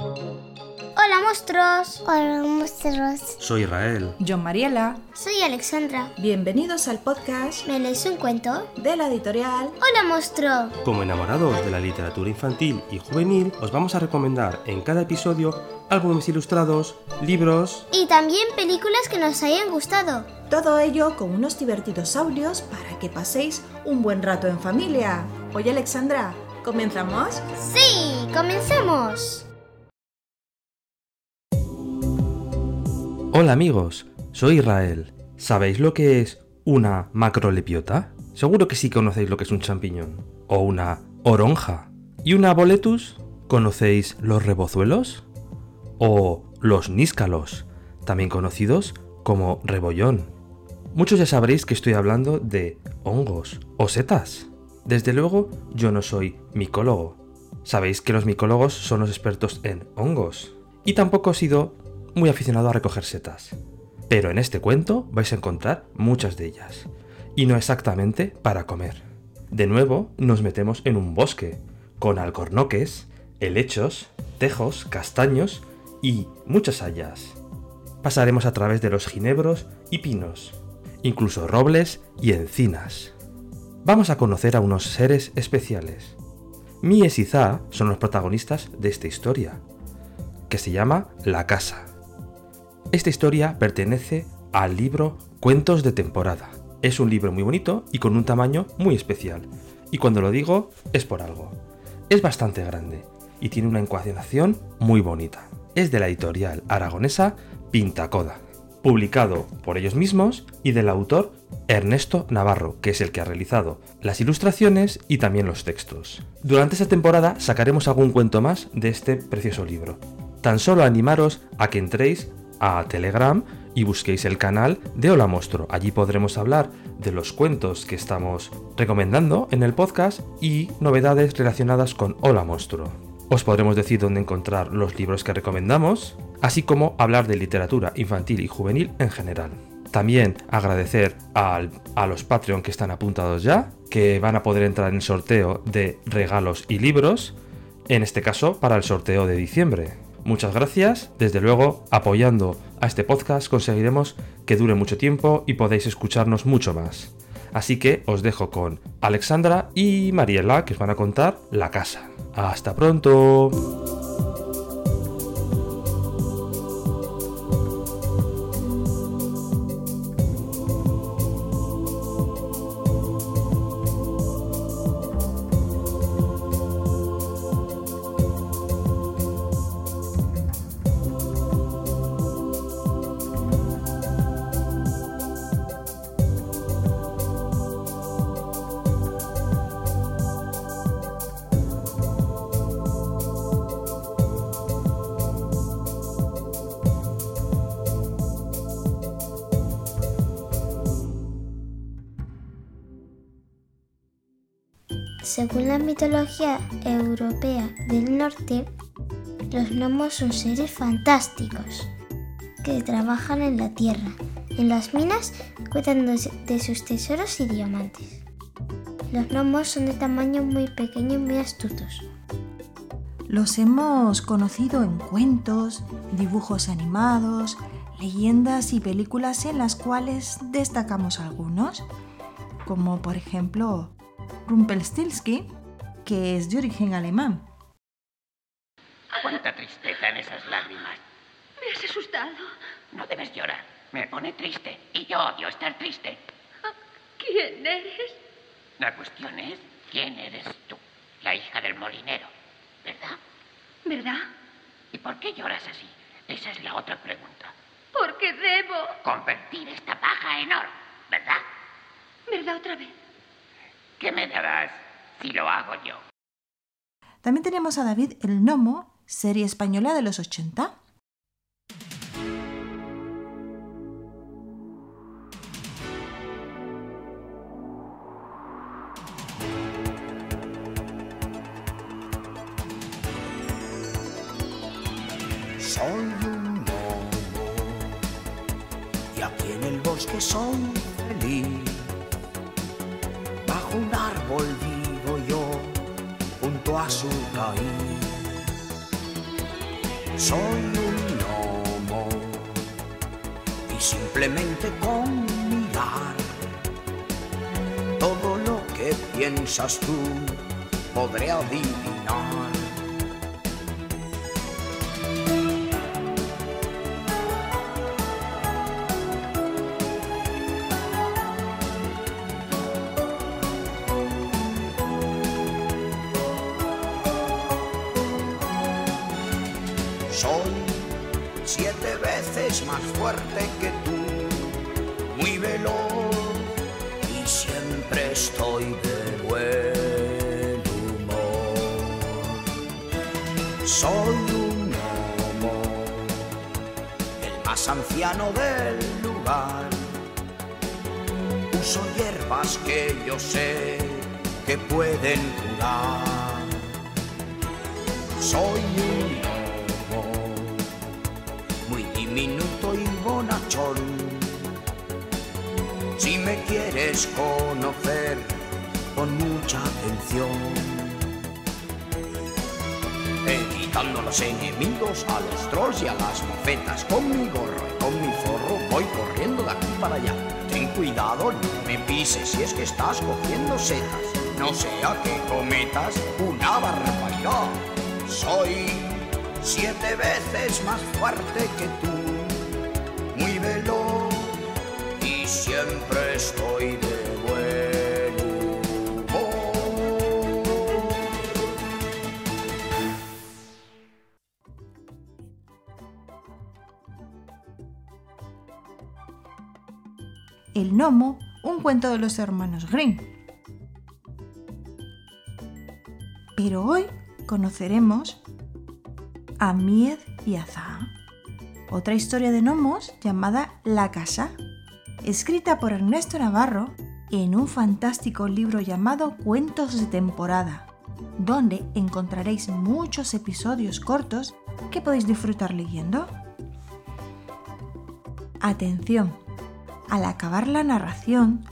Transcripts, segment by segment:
Hola monstruos. Hola monstruos. Soy Israel. Yo Mariela. Soy Alexandra. Bienvenidos al podcast ¿Me lees un cuento? de la editorial Hola monstruo. Como enamorados de la literatura infantil y juvenil, os vamos a recomendar en cada episodio álbumes ilustrados, libros... Y también películas que nos hayan gustado. Todo ello con unos divertidos audios para que paséis un buen rato en familia. Oye Alexandra, ¿comenzamos? Sí, comencemos. Hola amigos, soy Israel. ¿Sabéis lo que es una macrolepiota? Seguro que sí conocéis lo que es un champiñón. O una oronja. ¿Y una boletus? ¿Conocéis los rebozuelos? O los níscalos, también conocidos como rebollón. Muchos ya sabréis que estoy hablando de hongos o setas. Desde luego, yo no soy micólogo. Sabéis que los micólogos son los expertos en hongos. Y tampoco he sido muy aficionado a recoger setas. Pero en este cuento vais a encontrar muchas de ellas. Y no exactamente para comer. De nuevo nos metemos en un bosque, con alcornoques, helechos, tejos, castaños y muchas hayas. Pasaremos a través de los ginebros y pinos, incluso robles y encinas. Vamos a conocer a unos seres especiales. Mies y Za son los protagonistas de esta historia, que se llama La Casa. Esta historia pertenece al libro Cuentos de temporada. Es un libro muy bonito y con un tamaño muy especial. Y cuando lo digo es por algo. Es bastante grande y tiene una encuadernación muy bonita. Es de la editorial aragonesa Pintacoda, publicado por ellos mismos y del autor Ernesto Navarro, que es el que ha realizado las ilustraciones y también los textos. Durante esta temporada sacaremos algún cuento más de este precioso libro. Tan solo animaros a que entréis a Telegram y busquéis el canal de Hola Monstruo. Allí podremos hablar de los cuentos que estamos recomendando en el podcast y novedades relacionadas con Hola Monstruo. Os podremos decir dónde encontrar los libros que recomendamos, así como hablar de literatura infantil y juvenil en general. También agradecer a los Patreon que están apuntados ya, que van a poder entrar en el sorteo de regalos y libros, en este caso para el sorteo de diciembre. Muchas gracias, desde luego apoyando a este podcast conseguiremos que dure mucho tiempo y podéis escucharnos mucho más. Así que os dejo con Alexandra y Mariela que os van a contar la casa. Hasta pronto. Según la mitología europea del norte, los gnomos son seres fantásticos que trabajan en la tierra, en las minas, cuidando de sus tesoros y diamantes. Los gnomos son de tamaño muy pequeño y muy astutos. Los hemos conocido en cuentos, dibujos animados, leyendas y películas en las cuales destacamos algunos, como por ejemplo Rumpelstiltskin, que es de origen alemán. Cuánta tristeza en esas lágrimas. Me has asustado. No debes llorar. Me pone triste. Y yo odio estar triste. ¿Quién eres? La cuestión es, ¿quién eres tú? La hija del molinero, ¿verdad? ¿Verdad? ¿Y por qué lloras así? Esa es la otra pregunta. Porque debo. Convertir esta paja en oro, ¿verdad? ¿Verdad otra vez? ¿Qué me darás si lo hago yo? También tenemos a David el Gnomo, serie española de los 80. Y simplemente con mirar todo lo que piensas tú podré adivinar. Más fuerte que tú, muy veloz y siempre estoy de buen humor. Soy un gnomo, el más anciano del lugar. Uso hierbas que yo sé que pueden curar. Soy un Si me quieres conocer, con mucha atención. Evitando a los enemigos, a los trolls y a las mofetas. Con mi gorro y con mi forro voy corriendo de aquí para allá. Ten cuidado, no me pises si es que estás cogiendo setas. No sea que cometas una barbaridad. Soy siete veces más fuerte que tú, y siempre estoy de. El gnomo, un cuento de los hermanos Grimm. Pero hoy conoceremos a Mied y a Zaa, otra historia de gnomos llamada La Casa, escrita por Ernesto Navarro en un fantástico libro llamado Cuentos de temporada, donde encontraréis muchos episodios cortos que podéis disfrutar leyendo. Atención, al acabar la narración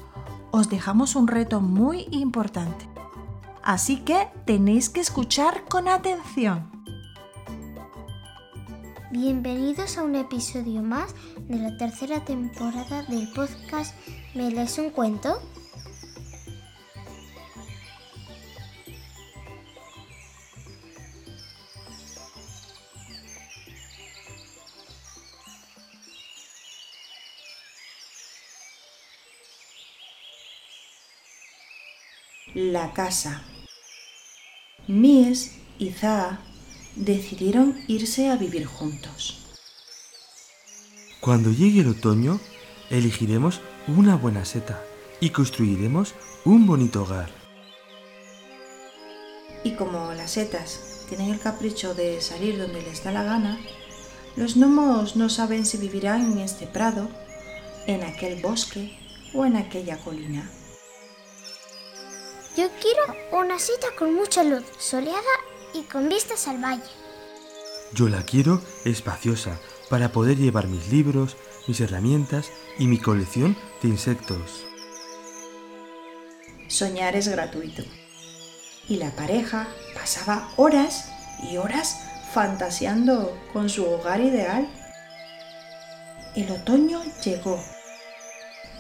os dejamos un reto muy importante, así que tenéis que escuchar con atención. Bienvenidos a un episodio más de la tercera temporada del podcast ¿Me lees un cuento? La casa. Mies y Zaa decidieron irse a vivir juntos. Cuando llegue el otoño, elegiremos una buena seta y construiremos un bonito hogar. Y como las setas tienen el capricho de salir donde les da la gana, los gnomos no saben si vivirán en este prado, en aquel bosque o en aquella colina. Yo quiero una cita con mucha luz, soleada y con vistas al valle. Yo la quiero espaciosa para poder llevar mis libros, mis herramientas y mi colección de insectos. Soñar es gratuito. Y la pareja pasaba horas y horas fantaseando con su hogar ideal. El otoño llegó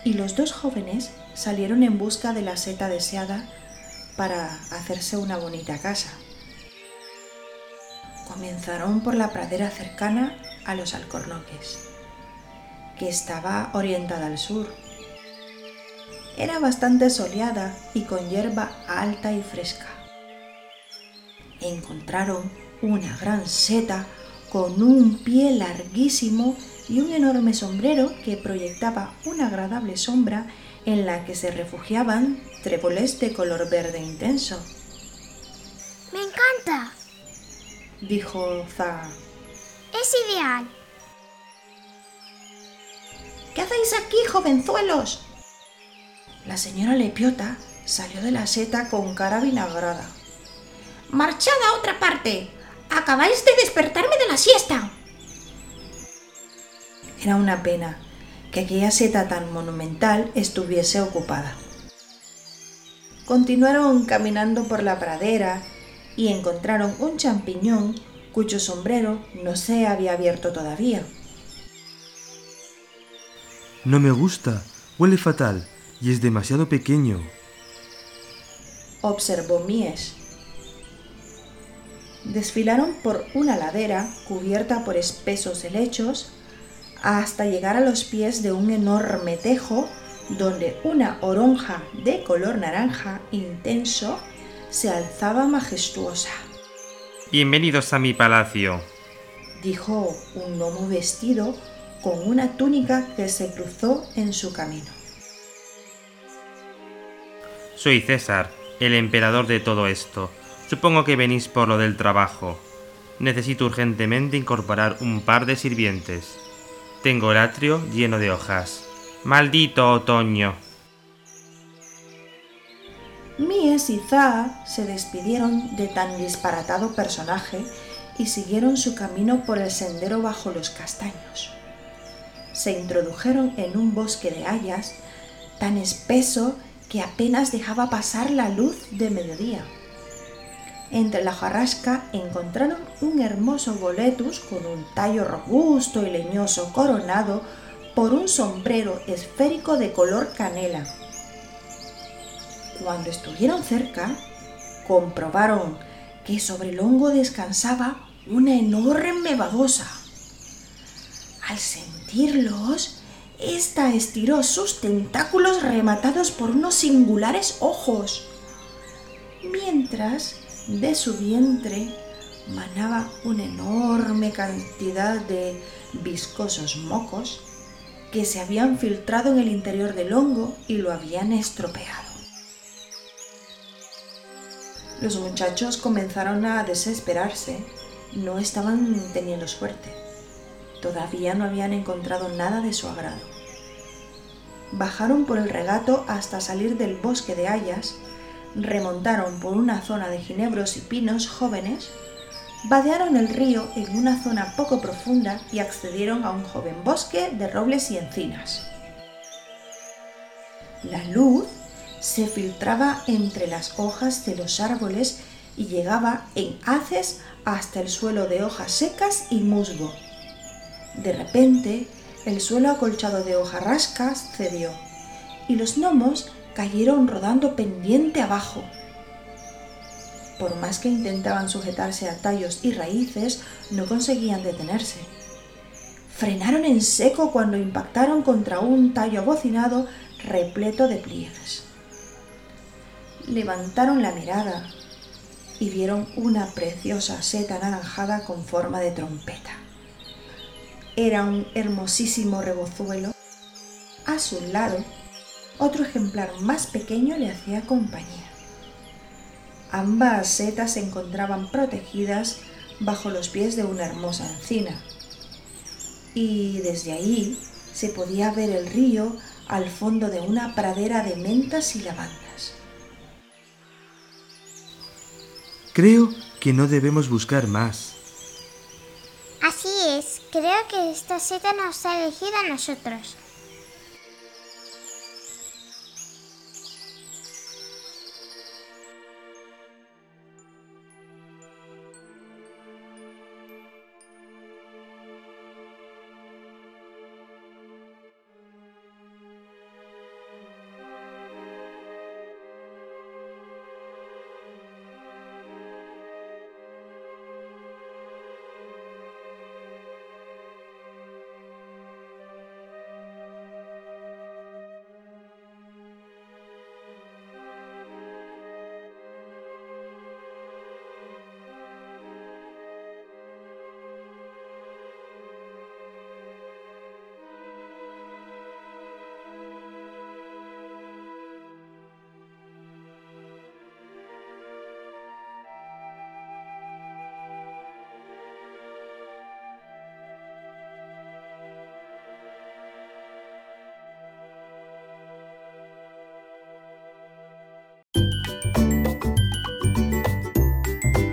y los dos jóvenes salieron en busca de la seta deseada para hacerse una bonita casa. Comenzaron por la pradera cercana a los alcornoques, que estaba orientada al sur. Era bastante soleada y con hierba alta y fresca. Encontraron una gran seta con un pie larguísimo y un enorme sombrero que proyectaba una agradable sombra en la que se refugiaban tréboles de color verde intenso. ¡Me encanta! Dijo Zaa. Es ideal. ¿Qué hacéis aquí, jovenzuelos? La señora Lepiota salió de la seta con cara vinagrada. Marchad a otra parte. Acabáis de despertarme de la siesta. Era una pena que aquella seta tan monumental estuviese ocupada. Continuaron caminando por la pradera y encontraron un champiñón cuyo sombrero no se había abierto todavía. No me gusta, huele fatal y es demasiado pequeño. Observó Mies. Desfilaron por una ladera cubierta por espesos helechos hasta llegar a los pies de un enorme tejo donde una oronja de color naranja intenso se alzaba majestuosa. Bienvenidos a mi palacio. Dijo un gnomo vestido con una túnica que se cruzó en su camino. Soy César, el emperador de todo esto. Supongo que venís por lo del trabajo. Necesito urgentemente incorporar un par de sirvientes. Tengo el atrio lleno de hojas. Maldito otoño. Y Za se despidieron de tan disparatado personaje y siguieron su camino por el sendero bajo los castaños. Se introdujeron en un bosque de hayas tan espeso que apenas dejaba pasar la luz de mediodía. Entre la jarrasca encontraron un hermoso boletus con un tallo robusto y leñoso coronado por un sombrero esférico de color canela. Cuando estuvieron cerca, comprobaron que sobre el hongo descansaba una enorme babosa. Al sentirlos, ésta estiró sus tentáculos rematados por unos singulares ojos, mientras de su vientre manaba una enorme cantidad de viscosos mocos que se habían filtrado en el interior del hongo y lo habían estropeado. Los muchachos comenzaron a desesperarse. No estaban teniendo suerte. Todavía no habían encontrado nada de su agrado. Bajaron por el regato hasta salir del bosque de hayas, remontaron por una zona de ginebros y pinos jóvenes, vadearon el río en una zona poco profunda y accedieron a un joven bosque de robles y encinas. La luz se filtraba entre las hojas de los árboles y llegaba en haces hasta el suelo de hojas secas y musgo. De repente, el suelo acolchado de hojarrascas cedió y los gnomos cayeron rodando pendiente abajo. Por más que intentaban sujetarse a tallos y raíces, no conseguían detenerse. Frenaron en seco cuando impactaron contra un tallo abocinado repleto de pliegues. Levantaron la mirada y vieron una preciosa seta anaranjada con forma de trompeta. Era un hermosísimo rebozuelo. A su lado, otro ejemplar más pequeño le hacía compañía. Ambas setas se encontraban protegidas bajo los pies de una hermosa encina. Y desde ahí se podía ver el río al fondo de una pradera de mentas y lavandas. Creo que no debemos buscar más. Así es, creo que esta seta nos ha elegido a nosotros.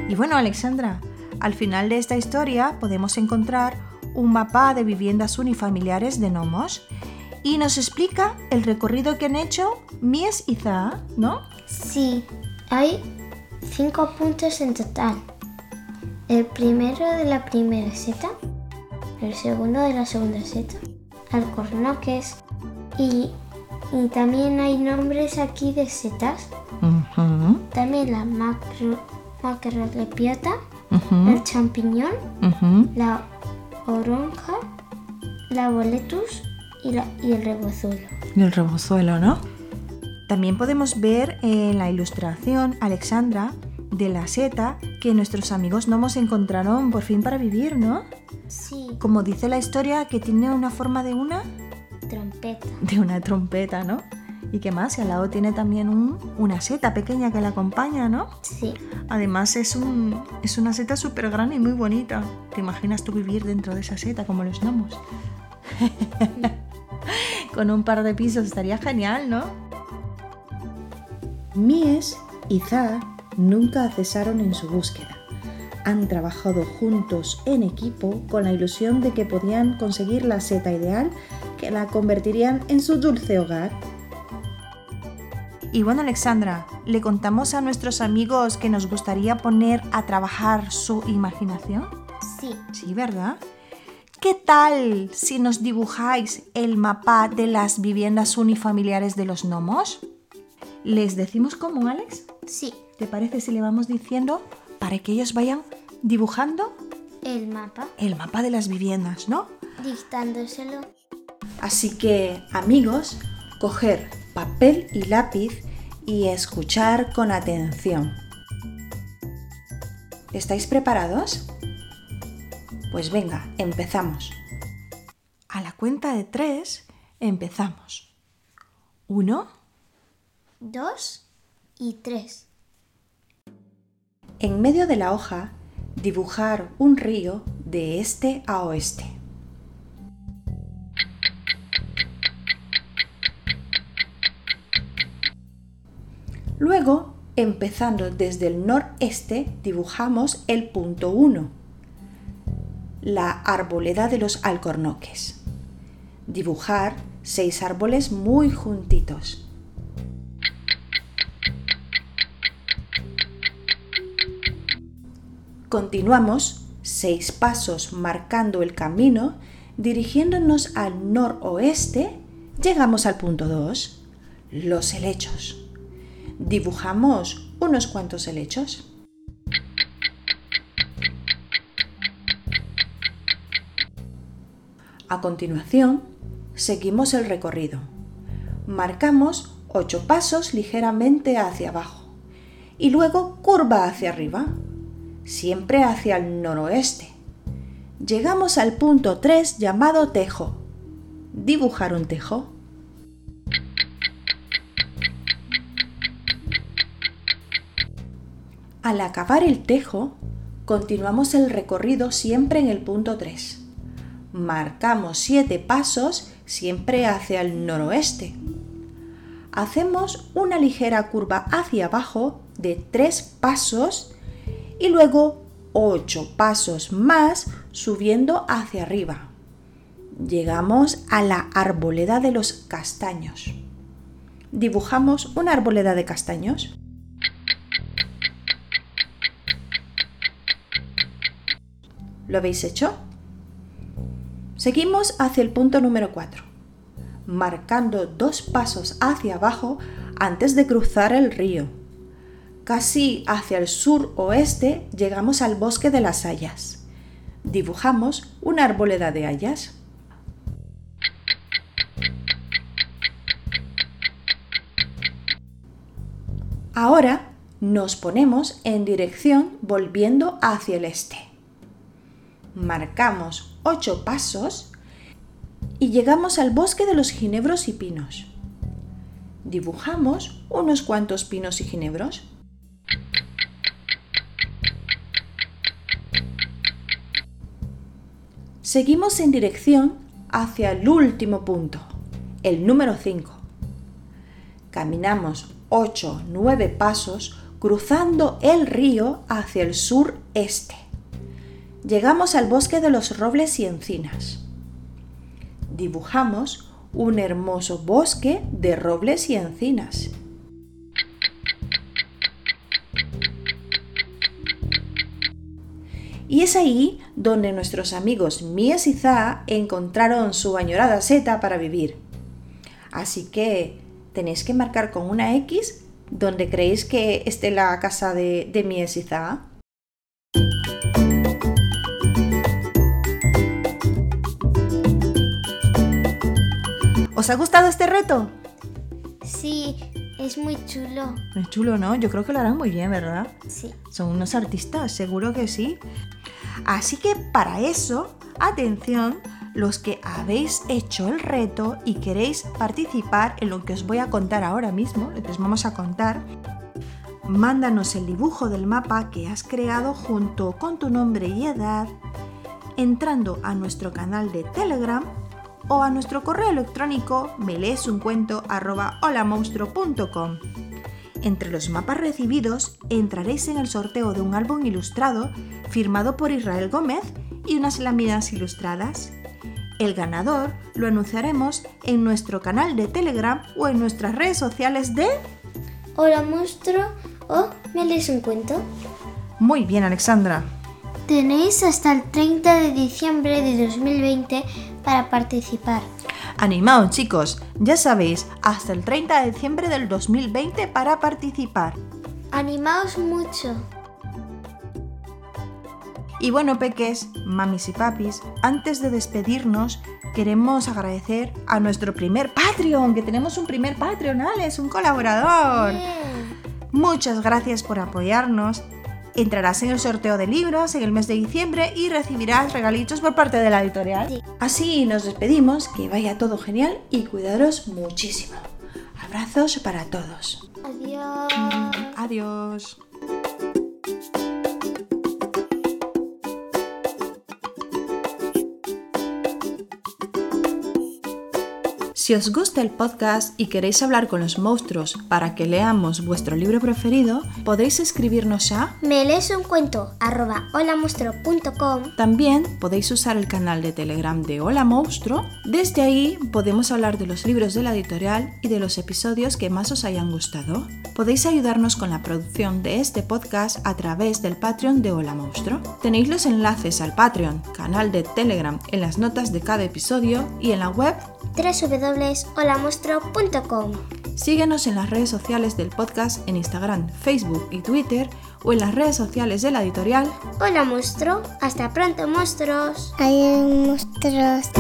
Y bueno, Alexandra, al final de esta historia podemos encontrar un mapa de viviendas unifamiliares de gnomos y nos explica el recorrido que han hecho Mies y Za, ¿no? Sí, hay cinco puntos en total. El primero de la primera seta, el segundo de la segunda seta, alcornoques y, y también hay nombres aquí de setas. También la macro, macrolepiota, ujú, el champiñón, ujú. la oronja, la boletus y, la, y el rebozuelo. Y el rebozuelo, ¿no? También podemos ver en la ilustración, Alexandra, de la seta que nuestros amigos gnomos encontraron por fin para vivir, ¿no? Sí, Como dice la historia, que tiene una forma de una, trompeta. de una trompeta, ¿no? Y que más, y al lado tiene también un- una seta pequeña que la acompaña, ¿no? Sí, Además es, un, es una seta súper grande y muy bonita. ¿Te imaginas tú vivir dentro de esa seta como los gnomos? Con un par de pisos estaría genial, ¿no? Mies y Za nunca cesaron en su búsqueda. Han trabajado juntos en equipo con la ilusión de que podían conseguir la seta ideal que la convertirían en su dulce hogar. Y bueno, Alexandra, ¿le contamos a nuestros amigos que nos gustaría poner a trabajar su imaginación? sí. Sí, ¿verdad? ¿Qué tal si nos dibujáis el mapa de las viviendas unifamiliares de los gnomos? ¿Les decimos cómo, Alex? Sí, ¿Te parece si le vamos diciendo para que ellos vayan dibujando el mapa, el mapa de las viviendas, ¿no? dictándoselo. Así que, amigos, coger papel y lápiz y escuchar con atención. ¿Estáis preparados? Pues venga, empezamos. A la cuenta de tres empezamos. Uno, Dos y tres. En medio de la hoja, dibujar un río de este a oeste. Luego, empezando desde el noreste, dibujamos el punto 1, la arboleda de los alcornoques. Dibujar seis árboles muy juntitos. Continuamos seis pasos marcando el camino, dirigiéndonos al noroeste, llegamos al punto 2, los helechos. Dibujamos unos cuantos helechos. A continuación, seguimos el recorrido. Marcamos ocho pasos ligeramente hacia abajo y luego curva hacia arriba siempre hacia el noroeste. Llegamos al punto 3 llamado tejo. Dibujar un tejo. Al acabar el tejo, continuamos el recorrido siempre en el punto 3. Marcamos 7 pasos siempre hacia el noroeste. Hacemos una ligera curva hacia abajo de 3 pasos y luego 8 pasos más subiendo hacia arriba. Llegamos a la arboleda de los castaños. Dibujamos una arboleda de castaños. ¿Lo habéis hecho? Seguimos hacia el punto número 4, marcando dos pasos hacia abajo antes de cruzar el río. Casi hacia el sur-oeste llegamos al bosque de las hayas. Dibujamos una arboleda de hayas. Ahora nos ponemos en dirección volviendo hacia el este. Marcamos 8 pasos y llegamos al bosque de los ginebros y pinos. Dibujamos unos cuantos pinos y ginebros. Seguimos en dirección hacia el último punto, el número 5. Caminamos 8-9 pasos cruzando el río hacia el sureste. Llegamos al bosque de los robles y encinas. Dibujamos un hermoso bosque de robles y encinas. Y es ahí donde nuestros amigos Mies y Za encontraron su añorada seta para vivir. Así que tenéis que marcar con una X donde creéis que esté la casa de, de Mies y Za. ¿Os ha gustado este reto? Sí, es muy chulo. Es chulo, ¿no? Yo creo que lo harán muy bien, ¿verdad? Sí. Son unos artistas, seguro que sí. Así que para eso, atención, los que habéis hecho el reto y queréis participar en lo que os voy a contar ahora mismo, lo que os vamos a contar, mándanos el dibujo del mapa que has creado junto con tu nombre y edad, entrando a nuestro canal de Telegram o a nuestro correo electrónico me lees un cuento Entre los mapas recibidos entraréis en el sorteo de un álbum ilustrado firmado por Israel Gómez y unas láminas ilustradas. El ganador lo anunciaremos en nuestro canal de Telegram o en nuestras redes sociales de... Hola monstruo o me lees un cuento. Muy bien, Alexandra. Tenéis hasta el 30 de diciembre de 2020 para participar. Animaos chicos, ya sabéis, hasta el 30 de diciembre del 2020 para participar. Animaos mucho. Y bueno, peques, mamis y papis, antes de despedirnos, queremos agradecer a nuestro primer Patreon, que tenemos un primer Patreon, Alex, un colaborador. Muchas gracias por apoyarnos. Entrarás en el sorteo de libros en el mes de diciembre y recibirás regalitos por parte de la editorial. Así nos despedimos, que vaya todo genial y cuidaros muchísimo. Abrazos para todos. Adiós. Adiós. Si os gusta el podcast y queréis hablar con los monstruos para que leamos vuestro libro preferido, podéis escribirnos a Me lees un cuento arroba holamonstruo.com. También podéis usar el canal de Telegram de Hola Monstruo. Desde ahí podemos hablar de los libros de la editorial y de los episodios que más os hayan gustado. Podéis ayudarnos con la producción de este podcast a través del Patreon de Hola Monstruo. Tenéis los enlaces al Patreon, canal de Telegram en las notas de cada episodio y en la web www.holamonstruo.com. Síguenos en las redes sociales del podcast en Instagram, Facebook y Twitter o en las redes sociales de la editorial. Hola monstruo, hasta pronto monstruos. Hay monstruos.